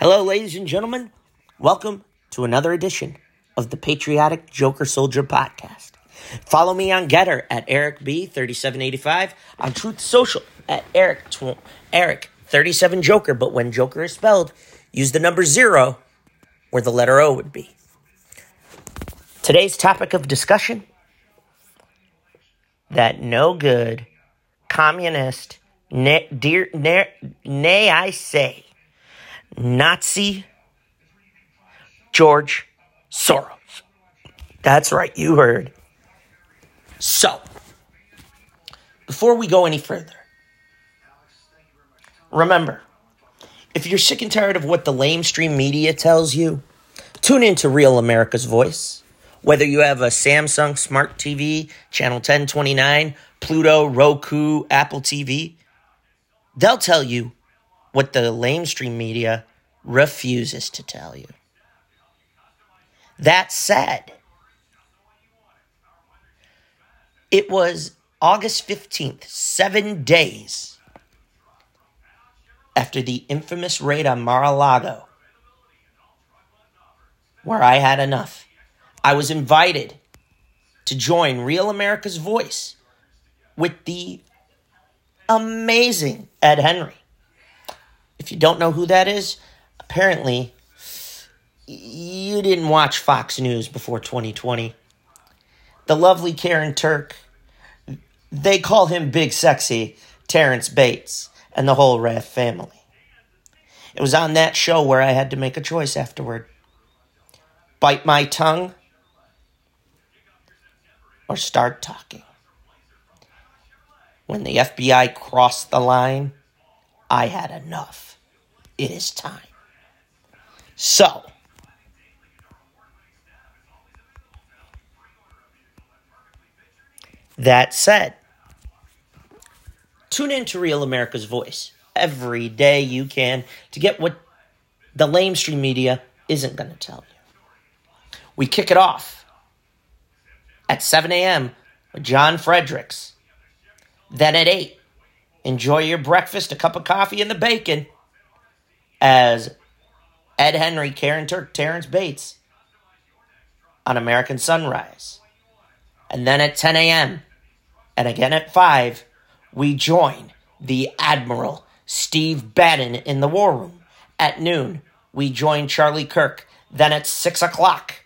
Hello, ladies and gentlemen. Welcome to another edition of the Patriotic Joker Soldier podcast. Follow me on Gettr at Eric B3785, on Truth Social at Eric tw- Eric 37 Joker, but when Joker is spelled, use the number zero where the letter O would be. Today's topic of discussion that no good communist, dear, nay, I say, Nazi George Soros. That's right, you heard. So, before we go any further, remember if you're sick and tired of what the lamestream media tells you, tune into Real America's Voice. Whether you have a Samsung Smart TV, Channel 1029, Pluto, Roku, Apple TV, they'll tell you what the lamestream media refuses to tell you. That said, it was August 15th, seven days after the infamous raid on Mar a Lago, where I had enough. I was invited to join Real America's Voice with the amazing Ed Henry. If you don't know who that is, apparently you didn't watch Fox News before 2020. The lovely Karyn Turk, they call him Big Sexy Terrence Bates and the whole RAV family. It was on that show where I had to make a choice afterward bite my tongue or start talking. When the FBI crossed the line, I had enough. It is time. So, that said, tune in to Real America's Voice every day you can to get what the lamestream media isn't going to tell you. We kick it off at 7 a.m. with John Fredericks. Then at 8, enjoy your breakfast, a cup of coffee, and the bacon as Ed Henry, Karyn Turk, Terrence Bates on American Sunrise. And then at 10 a.m. and again at 5, we join the Admiral Steve Bannon in the War Room. At noon, we join Charlie Kirk. Then at 6 o'clock,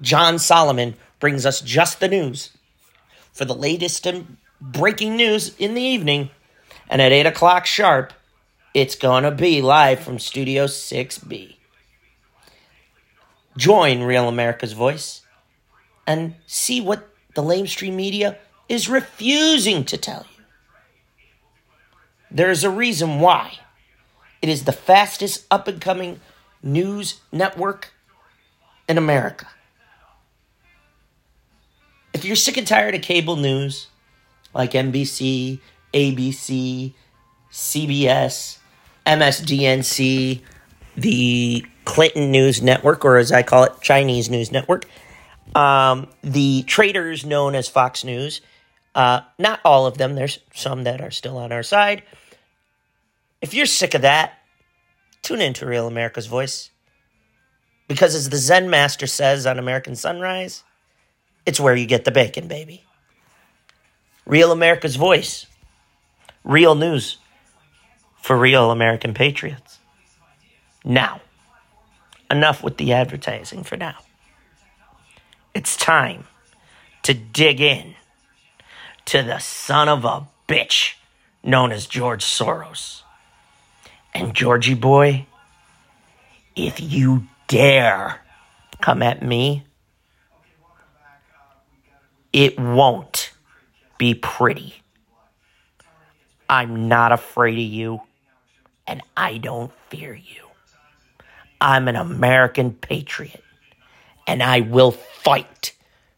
John Solomon brings us just the news for the latest and breaking news in the evening. And at 8 o'clock sharp, it's going to be live from Studio 6B. Join Real America's Voice and see what the lamestream media is refusing to tell you. There's a reason why. It is the fastest up and coming news network in America. If you're sick and tired of cable news like NBC, ABC, CBS, MSDNC, the Clinton News Network, or as I call it, Chinese News Network, um, the traders known as Fox News, uh, not all of them, there's some that are still on our side. If you're sick of that, tune into Real America's Voice. Because as the Zen Master says on American Sunrise, it's where you get the bacon, baby. Real America's Voice. Real news for real American patriots. Now, enough with the advertising for now. It's time to dig in to the son of a bitch known as George Soros. And Georgie boy, if you dare come at me, it won't be pretty. I'm not afraid of you, and I don't fear you. I'm an American patriot, and I will fight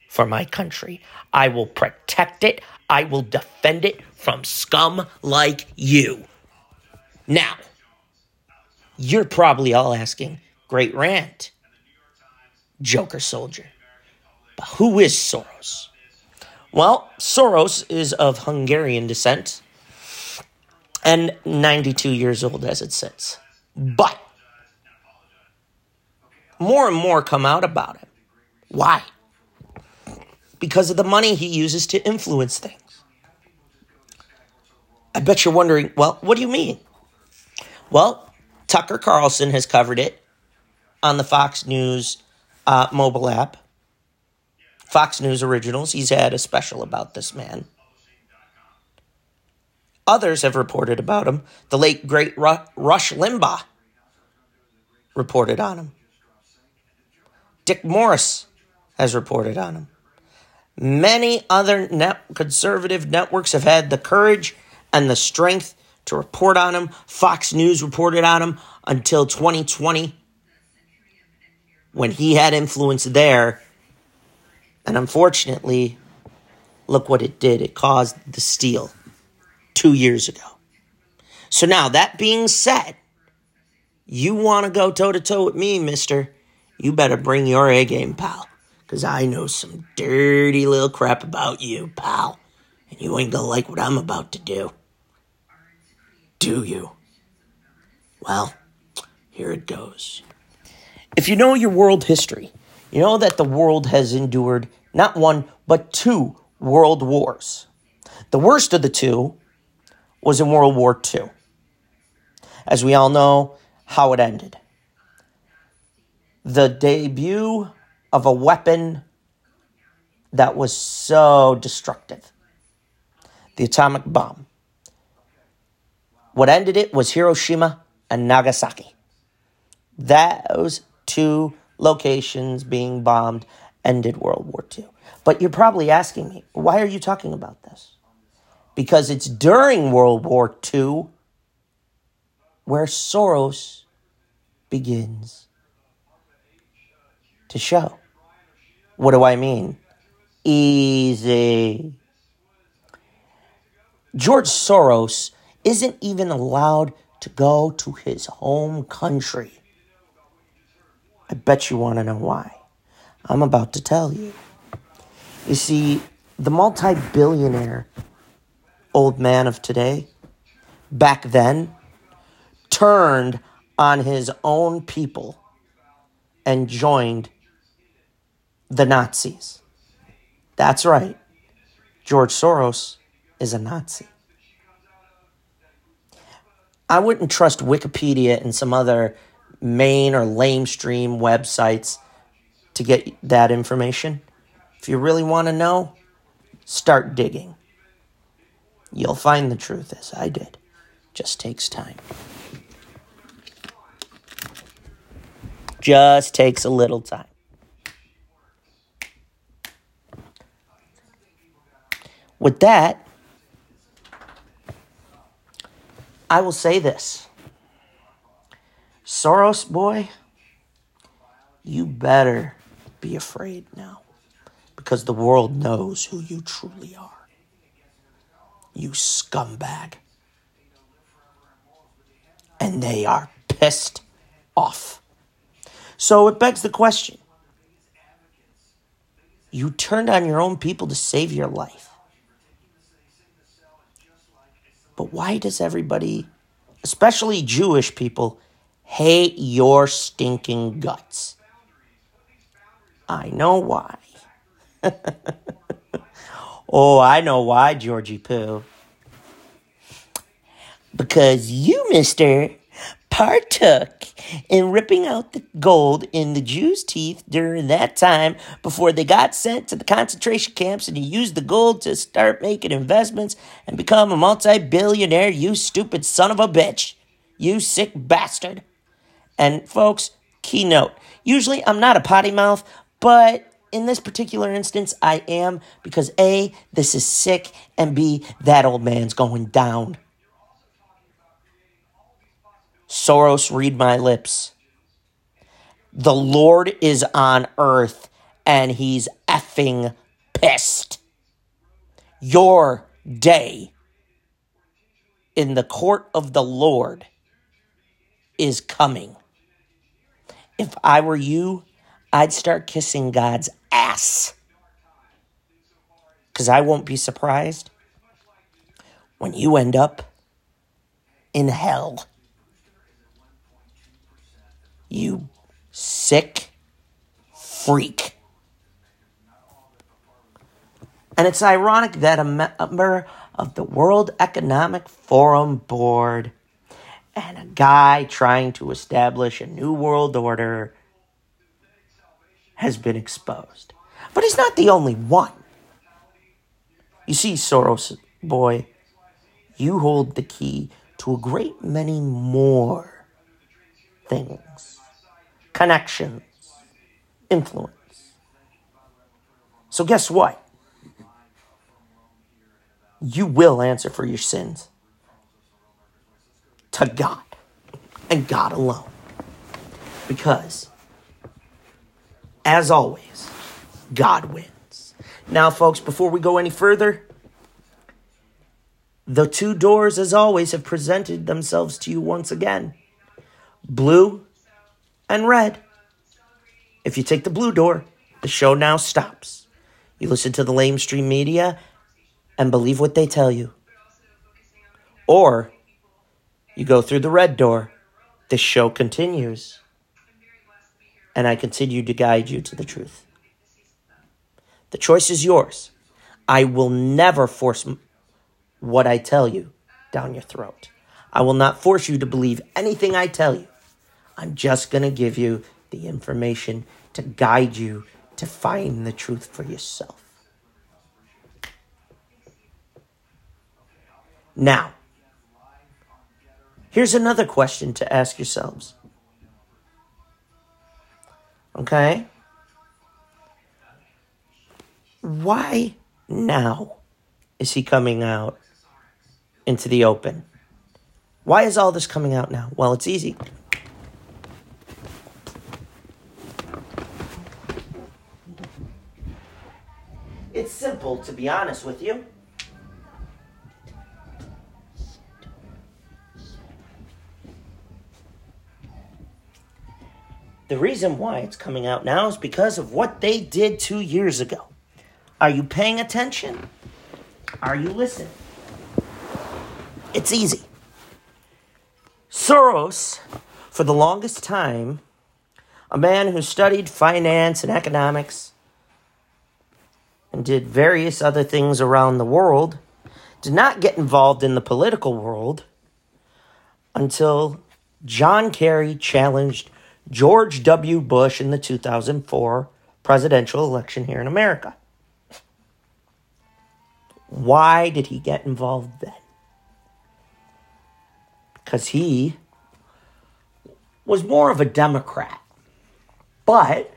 for my country. I will protect it. I will defend it from scum like you. Now, you're probably all asking, great rant, Joker Soldier. But who is Soros? Well, Soros is of Hungarian descent and 92 years old as it sits. But more and more come out about him. Why? Because of the money he uses to influence things. I bet you're wondering, well, what do you mean? Well, Tucker Carlson has covered it on the Fox News uh, mobile app. Fox News Originals. He's had a special about this man. Others have reported about him. The late, great Rush Limbaugh reported on him. Dick Morris has reported on him. Many other net conservative networks have had the courage and the strength to report on him. Fox News reported on him until 2020 when he had influence there. And unfortunately, look what it did. It caused the steal two years ago. So now, that being said, you want to go toe to toe with me, mister, you better bring your A game, pal. Because I know some dirty little crap about you, pal. And you ain't gonna like what I'm about to do. Do you? Well, here it goes. If you know your world history, you know that the world has endured not one, but two world wars. The worst of the two was in World War II. As we all know, how it ended. The debut of a weapon that was so destructive the atomic bomb. What ended it was Hiroshima and Nagasaki. Those two locations being bombed ended World War II. But you're probably asking me, why are you talking about this? Because it's during World War II where Soros begins to show. What do I mean? Easy. George Soros isn't even allowed to go to his home country. I bet you want to know why. I'm about to tell you. You see, the multi billionaire old man of today, back then, turned on his own people and joined the Nazis. That's right. George Soros is a Nazi. I wouldn't trust Wikipedia and some other main or lamestream websites to get that information. If you really want to know, start digging. You'll find the truth as I did. Just takes time. Just takes a little time. With that, I will say this Soros boy, you better be afraid now because the world knows who you truly are. You scumbag. And they are pissed off. So it begs the question you turned on your own people to save your life. But why does everybody, especially Jewish people, hate your stinking guts? I know why. oh, I know why, Georgie Pooh. Because you, mister, partook in ripping out the gold in the Jews' teeth during that time before they got sent to the concentration camps and you used the gold to start making investments and become a multi billionaire, you stupid son of a bitch. You sick bastard. And folks, keynote. Usually I'm not a potty mouth, but in this particular instance, I am because A, this is sick, and B, that old man's going down. Soros, read my lips. The Lord is on earth and he's effing pissed. Your day in the court of the Lord is coming. If I were you, I'd start kissing God's ass. Because I won't be surprised when you end up in hell. You sick freak. And it's ironic that a member of the World Economic Forum board and a guy trying to establish a new world order has been exposed. But he's not the only one. You see, Soros, boy, you hold the key to a great many more things connections, influence. So, guess what? You will answer for your sins to God and God alone. Because, as always, God wins. Now, folks, before we go any further, the two doors, as always, have presented themselves to you once again blue and red. If you take the blue door, the show now stops. You listen to the lamestream media and believe what they tell you. Or you go through the red door. The show continues. And I continue to guide you to the truth. The choice is yours. I will never force what I tell you down your throat. I will not force you to believe anything I tell you. I'm just going to give you the information to guide you to find the truth for yourself. Now, here's another question to ask yourselves. Okay? Why now is he coming out into the open? Why is all this coming out now? Well, it's easy. It's simple, to be honest with you. The reason why it's coming out now is because of what they did two years ago. Are you paying attention? Are you listening? It's easy. Soros, for the longest time, a man who studied finance and economics, and did various other things around the world, did not get involved in the political world until John Kerry challenged George W. Bush in the 2004 presidential election here in America. Why did he get involved then? Because he was more of a Democrat. But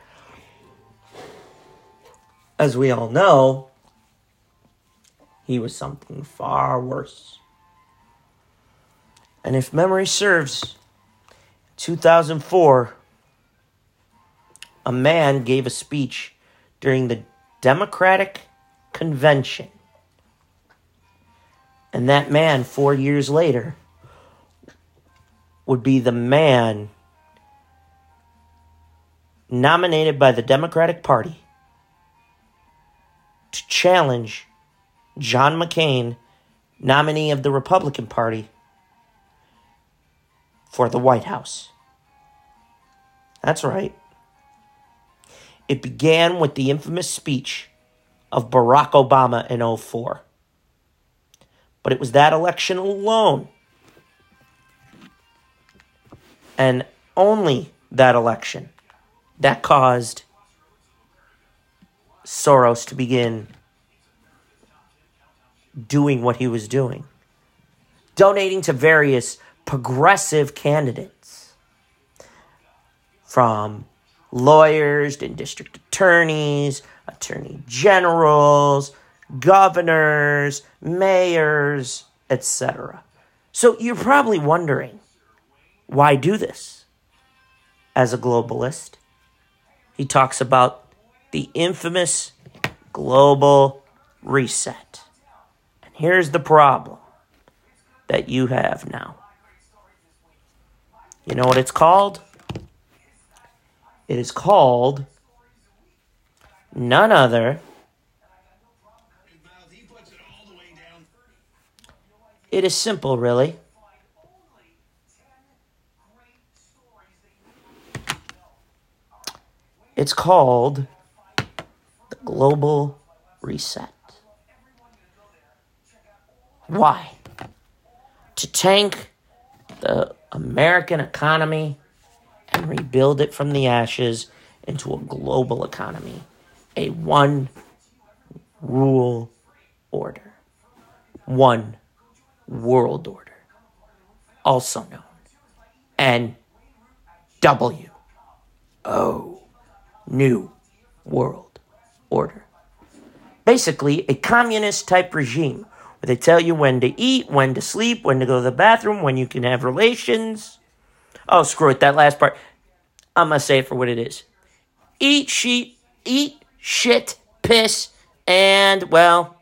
as we all know, he was something far worse. And if memory serves, 2004, a man gave a speech during the Democratic Convention. And that man, four years later, would be the man nominated by the Democratic Party to challenge John McCain, nominee of the Republican Party, for the White House. That's right. It began with the infamous speech of Barack Obama in 04. But it was that election alone, and only that election, that caused Soros to begin doing what he was doing, donating to various progressive candidates from lawyers and district attorneys, attorney generals, governors, mayors, etc. So you're probably wondering why do this? As a globalist, he talks about the infamous global reset. And here's the problem that you have now. You know what it's called? It is called none other. It is simple, really. It's called the Global Reset. Why? To tank the American economy rebuild it from the ashes into a global economy, a one rule order, one world order, also known and W O New World Order. Basically, a communist type regime where they tell you when to eat, when to sleep, when to go to the bathroom, when you can have relations. Oh, screw it, that last part. I'm gonna say it for what it is. Eat sheet, eat shit, piss, and well,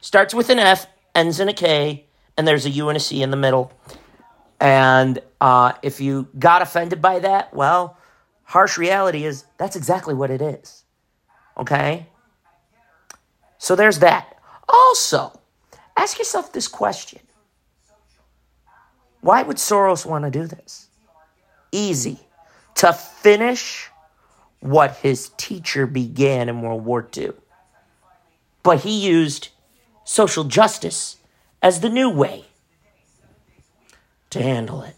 starts with an F, ends in a K, and there's a U and a C in the middle. And uh, if you got offended by that, well, harsh reality is that's exactly what it is. Okay? So there's that. Also, ask yourself this question Why would Soros want to do this? Easy. To finish what his teacher began in World War II. But he used social justice as the new way to handle it.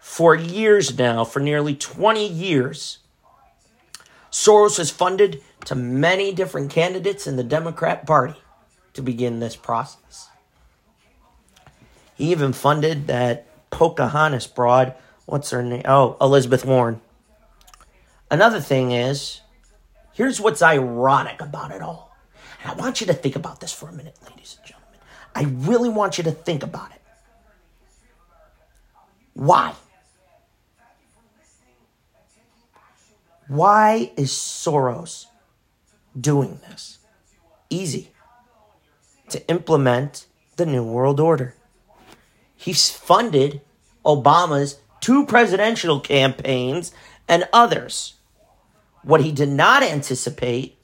For years now, for nearly 20 years, Soros has funded to many different candidates in the Democrat Party to begin this process. He even funded that Pocahontas broad. What's her name? Oh, Elizabeth Warren. Another thing is, here's what's ironic about it all. And I want you to think about this for a minute, ladies and gentlemen. I really want you to think about it. Why? Why is Soros doing this? Easy. To implement the New World Order. He's funded Obama's two presidential campaigns and others. What he did not anticipate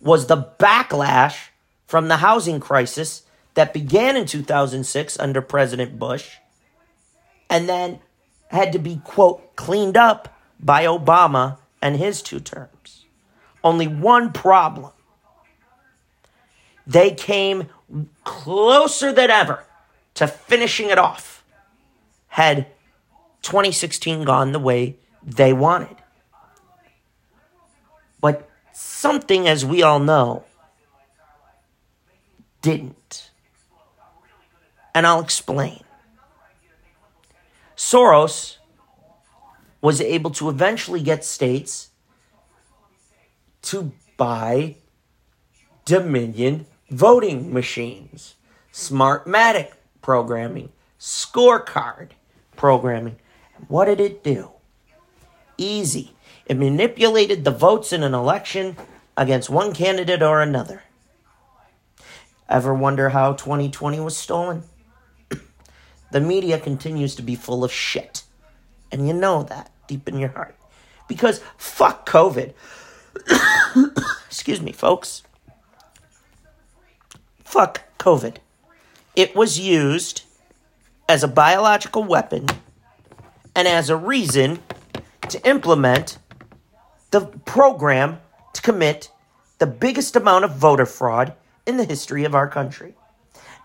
was the backlash from the housing crisis that began in 2006 under President Bush and then had to be, quote, cleaned up by Obama and his two terms. Only one problem. They came closer than ever to finishing it off had 2016 gone the way they wanted. But something, as we all know, didn't. And I'll explain. Soros was able to eventually get states to buy Dominion voting machines, Smartmatic programming, scorecard programming. What did it do? Easy. It manipulated the votes in an election against one candidate or another. Ever wonder how 2020 was stolen? the media continues to be full of shit. And you know that deep in your heart. Because fuck COVID. Excuse me, folks. Fuck COVID. It was used as a biological weapon and as a reason to implement the program to commit the biggest amount of voter fraud in the history of our country.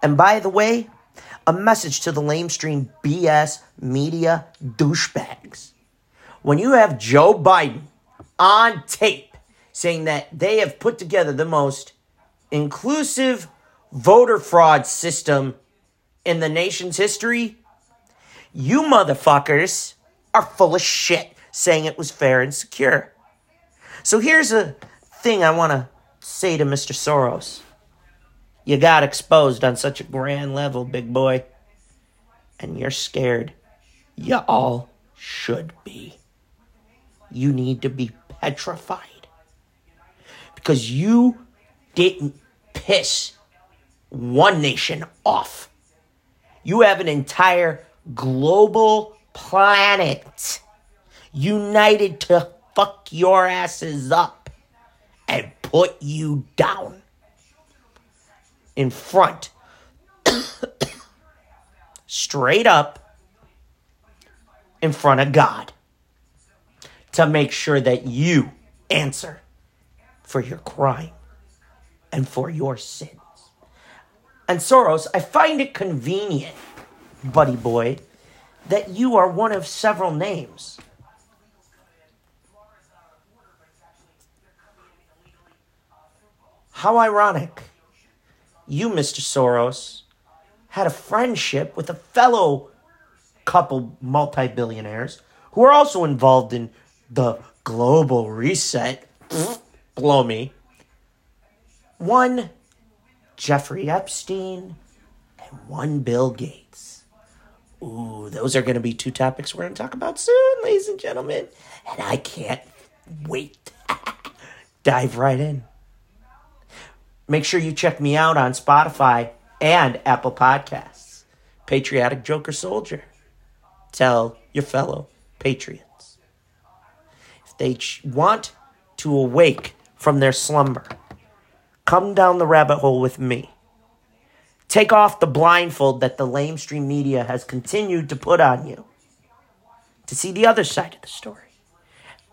And by the way, a message to the lamestream BS media douchebags. When you have Joe Biden on tape saying that they have put together the most inclusive voter fraud system in the nation's history, you motherfuckers are full of shit saying it was fair and secure. So here's a thing I want to say to Mr. Soros. You got exposed on such a grand level, big boy. And you're scared. You all should be. You need to be petrified. Because you didn't piss one nation off. You have an entire global planet united to fuck your asses up and put you down in front, straight up in front of God. to make sure that you answer for your crime and for your sins. And Soros, I find it convenient, buddy boy, that you are one of several names. How ironic. You, Mr. Soros, had a friendship with a fellow couple multi billionaires who are also involved in the global reset. Blow me. One, Jeffrey Epstein, and one, Bill Gates. Ooh, those are going to be two topics we're going to talk about soon, ladies and gentlemen. And I can't wait. Dive right in. Make sure you check me out on Spotify and Apple Podcasts. Patriotic Joker Soldier. Tell your fellow patriots. If they want to awake from their slumber, come down the rabbit hole with me. Take off the blindfold that the lamestream media has continued to put on you to see the other side of the story.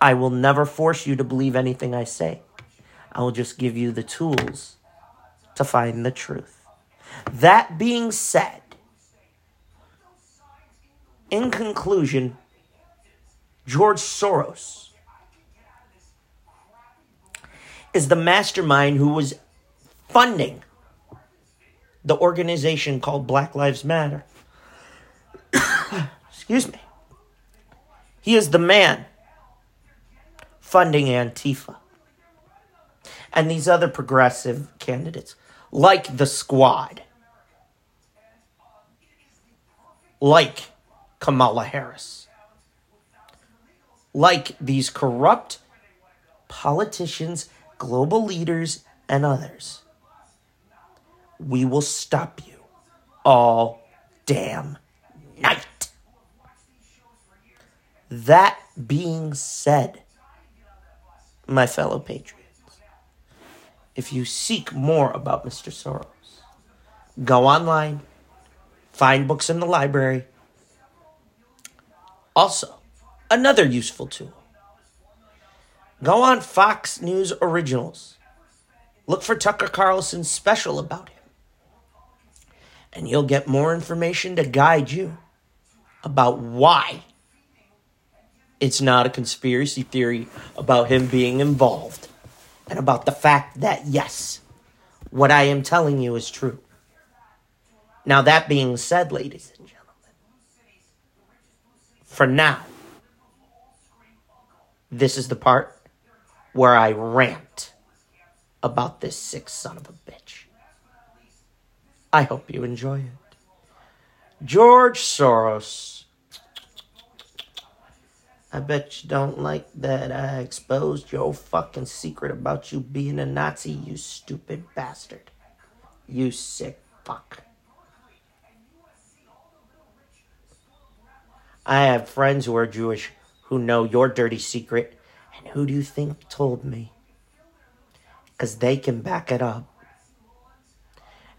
I will never force you to believe anything I say. I will just give you the tools to find the truth. That being said, in conclusion, George Soros is the mastermind who was funding the organization called Black Lives Matter. Excuse me. He is the man funding Antifa and these other progressive candidates like the squad, like Kamala Harris, like these corrupt politicians, global leaders, and others. We will stop you all damn night. That being said, my fellow patriots, if you seek more about Mr. Soros, go online, find books in the library. Also, another useful tool go on Fox News Originals. Look for Tucker Carlson's special about him. And you'll get more information to guide you about why it's not a conspiracy theory about him being involved and about the fact that, yes, what I am telling you is true. Now, that being said, ladies and gentlemen, for now, this is the part where I rant about this sick son of a bitch. I hope you enjoy it. George Soros I bet you don't like that I exposed your fucking secret about you being a Nazi, you stupid bastard. You sick fuck. I have friends who are Jewish who know your dirty secret, and who do you think told me? Because they can back it up.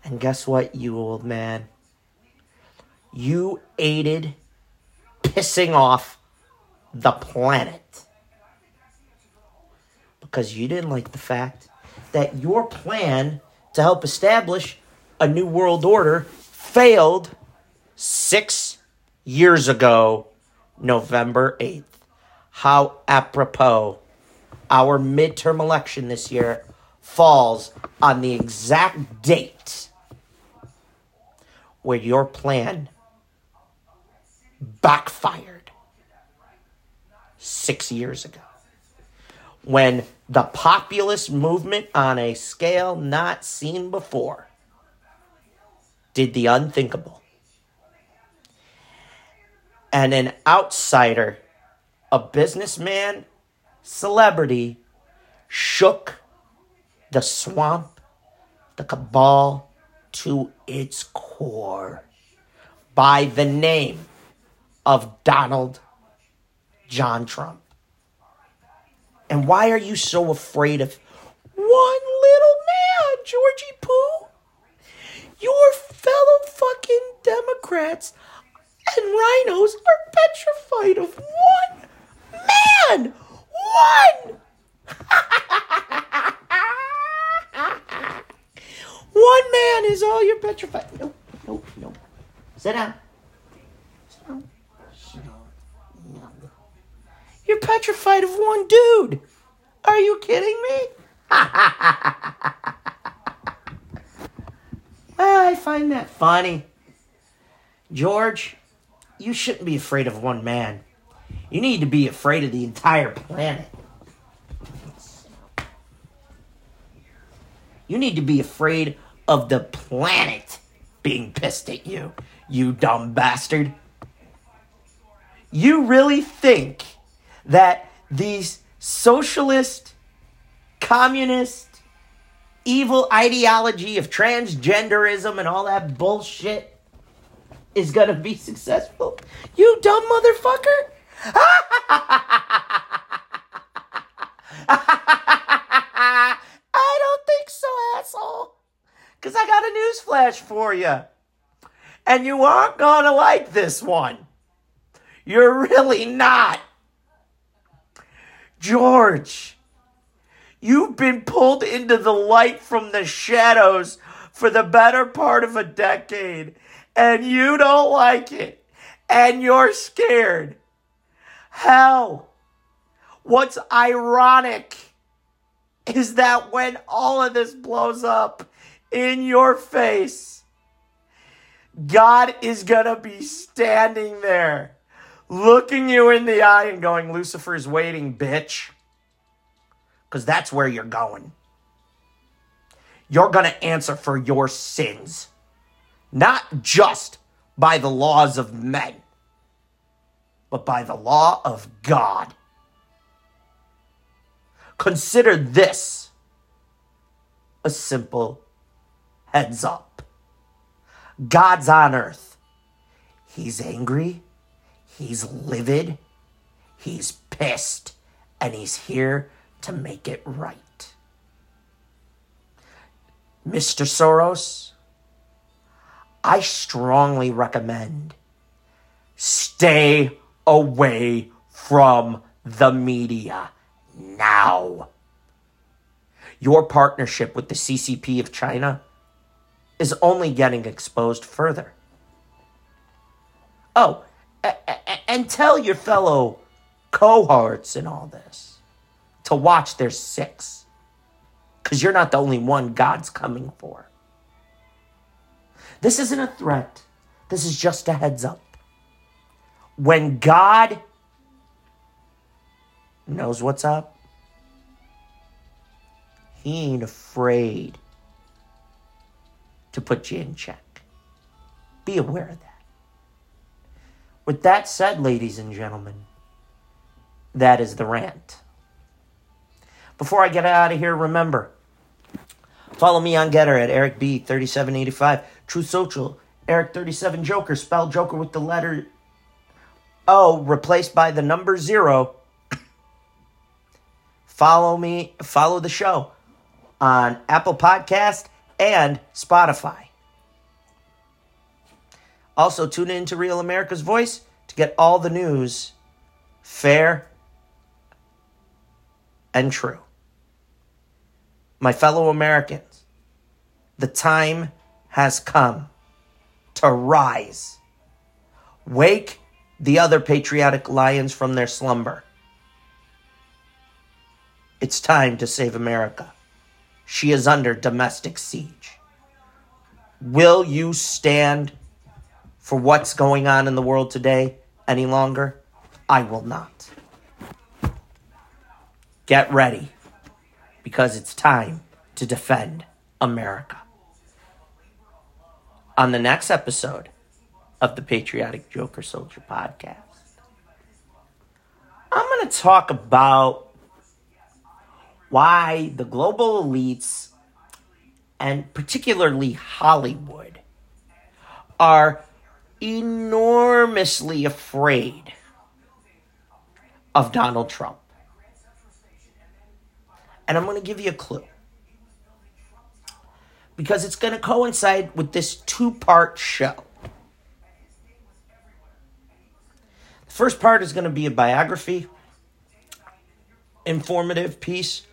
And guess what, you old man? You aided pissing off the planet. Because you didn't like the fact that your plan to help establish a new world order failed six years ago, November 8th. How apropos our midterm election this year falls on the exact date where your plan backfired six years ago when the populist movement on a scale not seen before did the unthinkable. And an outsider, a businessman, celebrity, shook the swamp, the cabal to its core by the name of Donald John Trump? And why are you so afraid of one little man, Georgie Pooh? Your fellow fucking Democrats and RINOs are petrified of one man, One! One man is all you're petrified. Nope, nope, nope. Sit down. Sit down. You're petrified of one dude. Are you kidding me? I find that funny. George, you shouldn't be afraid of one man. You need to be afraid of the entire planet. You need to be afraid of the planet being pissed at you, you dumb bastard. You really think that these socialist, communist, evil ideology of transgenderism and all that bullshit is gonna be successful? You dumb motherfucker! I don't think so, asshole. Because I got a news flash for you. And you aren't gonna like this one. You're really not. George, you've been pulled into the light from the shadows for the better part of a decade, and you don't like it, and you're scared. Hell, what's ironic is that when all of this blows up in your face, God is going to be standing there looking you in the eye and going, Lucifer's waiting, bitch. Because that's where you're going. You're going to answer for your sins, not just by the laws of men, but by the law of God. Consider this a simple heads up. God's on earth. He's angry He's livid, he's pissed, and he's here to make it right. Mr. Soros, I strongly recommend stay away from the media now. Your partnership with the CCP of China is only getting exposed further. Oh, and tell your fellow cohorts in all this to watch their six. Because you're not the only one God's coming for. This isn't a threat, this is just a heads up. When God knows what's up, He ain't afraid to put you in check. Be aware of that. With that said, ladies and gentlemen, that is the rant. Before I get out of here, remember follow me on Gettr at EricB3785, Truth Social, Eric37 Joker, spell Joker with the letter O replaced by the number zero. follow me, follow the show on Apple Podcast and Spotify. Also, tune in to Real America's Voice to get all the news fair and true. My fellow Americans, the time has come to rise. Wake the other patriotic lions from their slumber. It's time to save America. She is under domestic siege. Will you stand for what's going on in the world today any longer? I will not. Get ready because it's time to defend America. On the next episode of the Patriotic Joker Soldier podcast, I'm going to talk about why the global elites and particularly Hollywood are enormously afraid of Donald Trump. And I'm going to give you a clue. Because it's going to coincide with this two part show. The first part is going to be a biography informative piece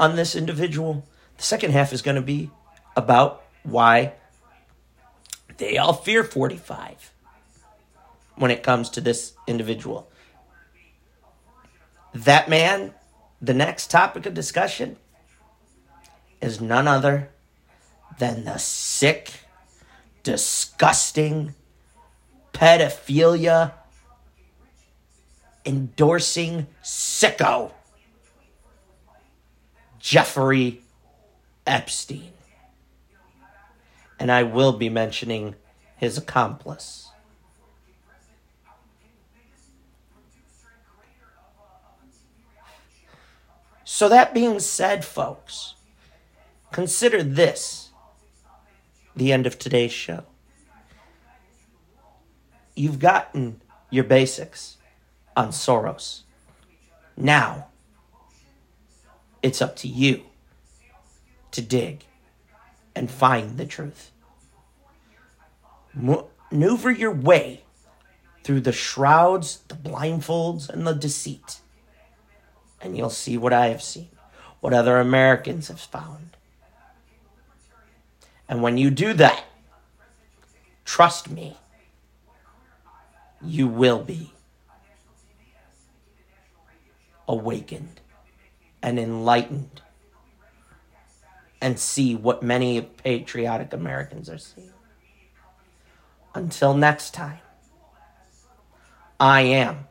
on this individual. The second half is going to be about why they all fear 45 when it comes to this individual. That man, the next topic of discussion, is none other than the sick, disgusting, pedophilia endorsing sicko, Jeffrey Epstein. And I will be mentioning his accomplice. So, that being said, folks, consider this the end of today's show. You've gotten your basics on Soros. Now, it's up to you to dig and find the truth. Maneuver your way through the shrouds, the blindfolds, and the deceit and you'll see what I have seen, what other Americans have found. And when you do that, trust me, you will be awakened and enlightened and see what many patriotic Americans are seeing. Until next time, I am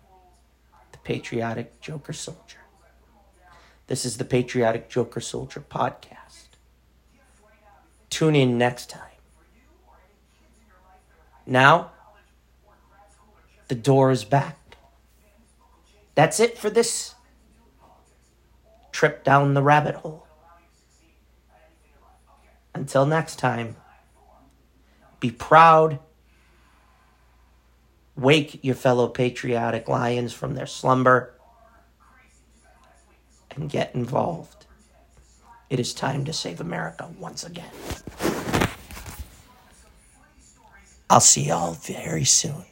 the patriotic Joker Soldier. This is the Patriotic Joker Soldier podcast. Tune in next time. Now, the door is back. That's it for this trip down the rabbit hole. Until next time, be proud. Wake your fellow patriotic lions from their slumber and get involved. It is time to save America once again. I'll see y'all very soon.